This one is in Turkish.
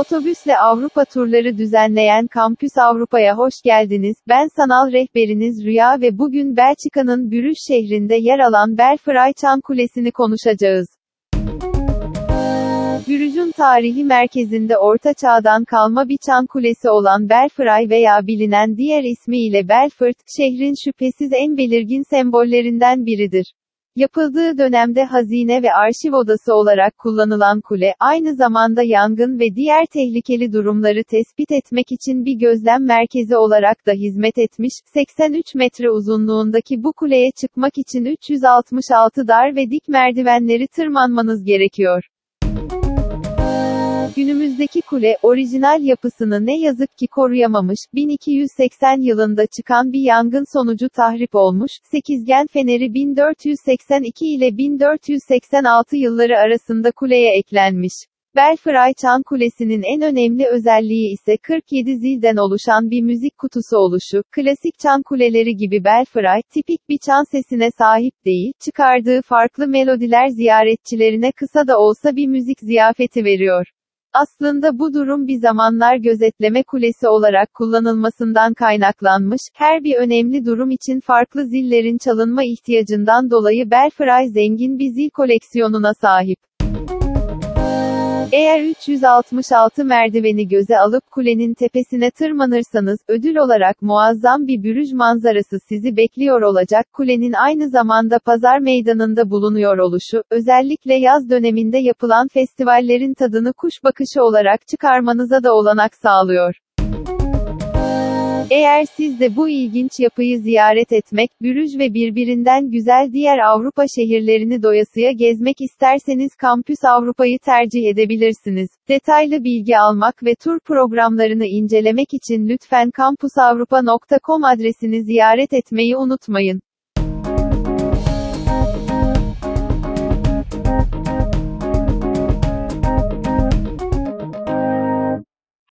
Otobüsle Avrupa turları düzenleyen Kampüs Avrupa'ya hoş geldiniz. Ben sanal rehberiniz Rüya ve bugün Belçika'nın Brüj şehrinde yer alan Belfry Çan Kulesi'ni konuşacağız. Brüj'ün tarihi merkezinde Orta Çağ'dan kalma bir çan kulesi olan Belfry veya bilinen diğer ismiyle Belfort, şehrin şüphesiz en belirgin sembollerinden biridir. Yapıldığı dönemde hazine ve arşiv odası olarak kullanılan kule, aynı zamanda yangın ve diğer tehlikeli durumları tespit etmek için bir gözlem merkezi olarak da hizmet etmiş, 83 metre uzunluğundaki bu kuleye çıkmak için 366 dar ve dik merdivenleri tırmanmanız gerekiyor. Günümüzdeki kule, orijinal yapısını ne yazık ki koruyamamış, 1280 yılında çıkan bir yangın sonucu tahrip olmuş, sekizgen feneri 1482 ile 1486 yılları arasında kuleye eklenmiş. Belfry Çan Kulesi'nin en önemli özelliği ise 47 zilden oluşan bir müzik kutusu oluşu. Klasik çan kuleleri gibi Belfry, tipik bir çan sesine sahip değil, çıkardığı farklı melodiler ziyaretçilerine kısa da olsa bir müzik ziyafeti veriyor. Aslında bu durum bir zamanlar gözetleme kulesi olarak kullanılmasından kaynaklanmış, her bir önemli durum için farklı zillerin çalınma ihtiyacından dolayı Belfry zengin bir zil koleksiyonuna sahip. Eğer 366 merdiveni göze alıp kulenin tepesine tırmanırsanız, ödül olarak muazzam bir bürüj manzarası sizi bekliyor olacak. Kulenin aynı zamanda pazar meydanında bulunuyor oluşu, özellikle yaz döneminde yapılan festivallerin tadını kuş bakışı olarak çıkarmanıza da olanak sağlıyor. Eğer siz de bu ilginç yapıyı ziyaret etmek, Brüj ve birbirinden güzel diğer Avrupa şehirlerini doyasıya gezmek isterseniz Kampüs Avrupa'yı tercih edebilirsiniz. Detaylı bilgi almak ve tur programlarını incelemek için lütfen kampusavrupa.com adresini ziyaret etmeyi unutmayın.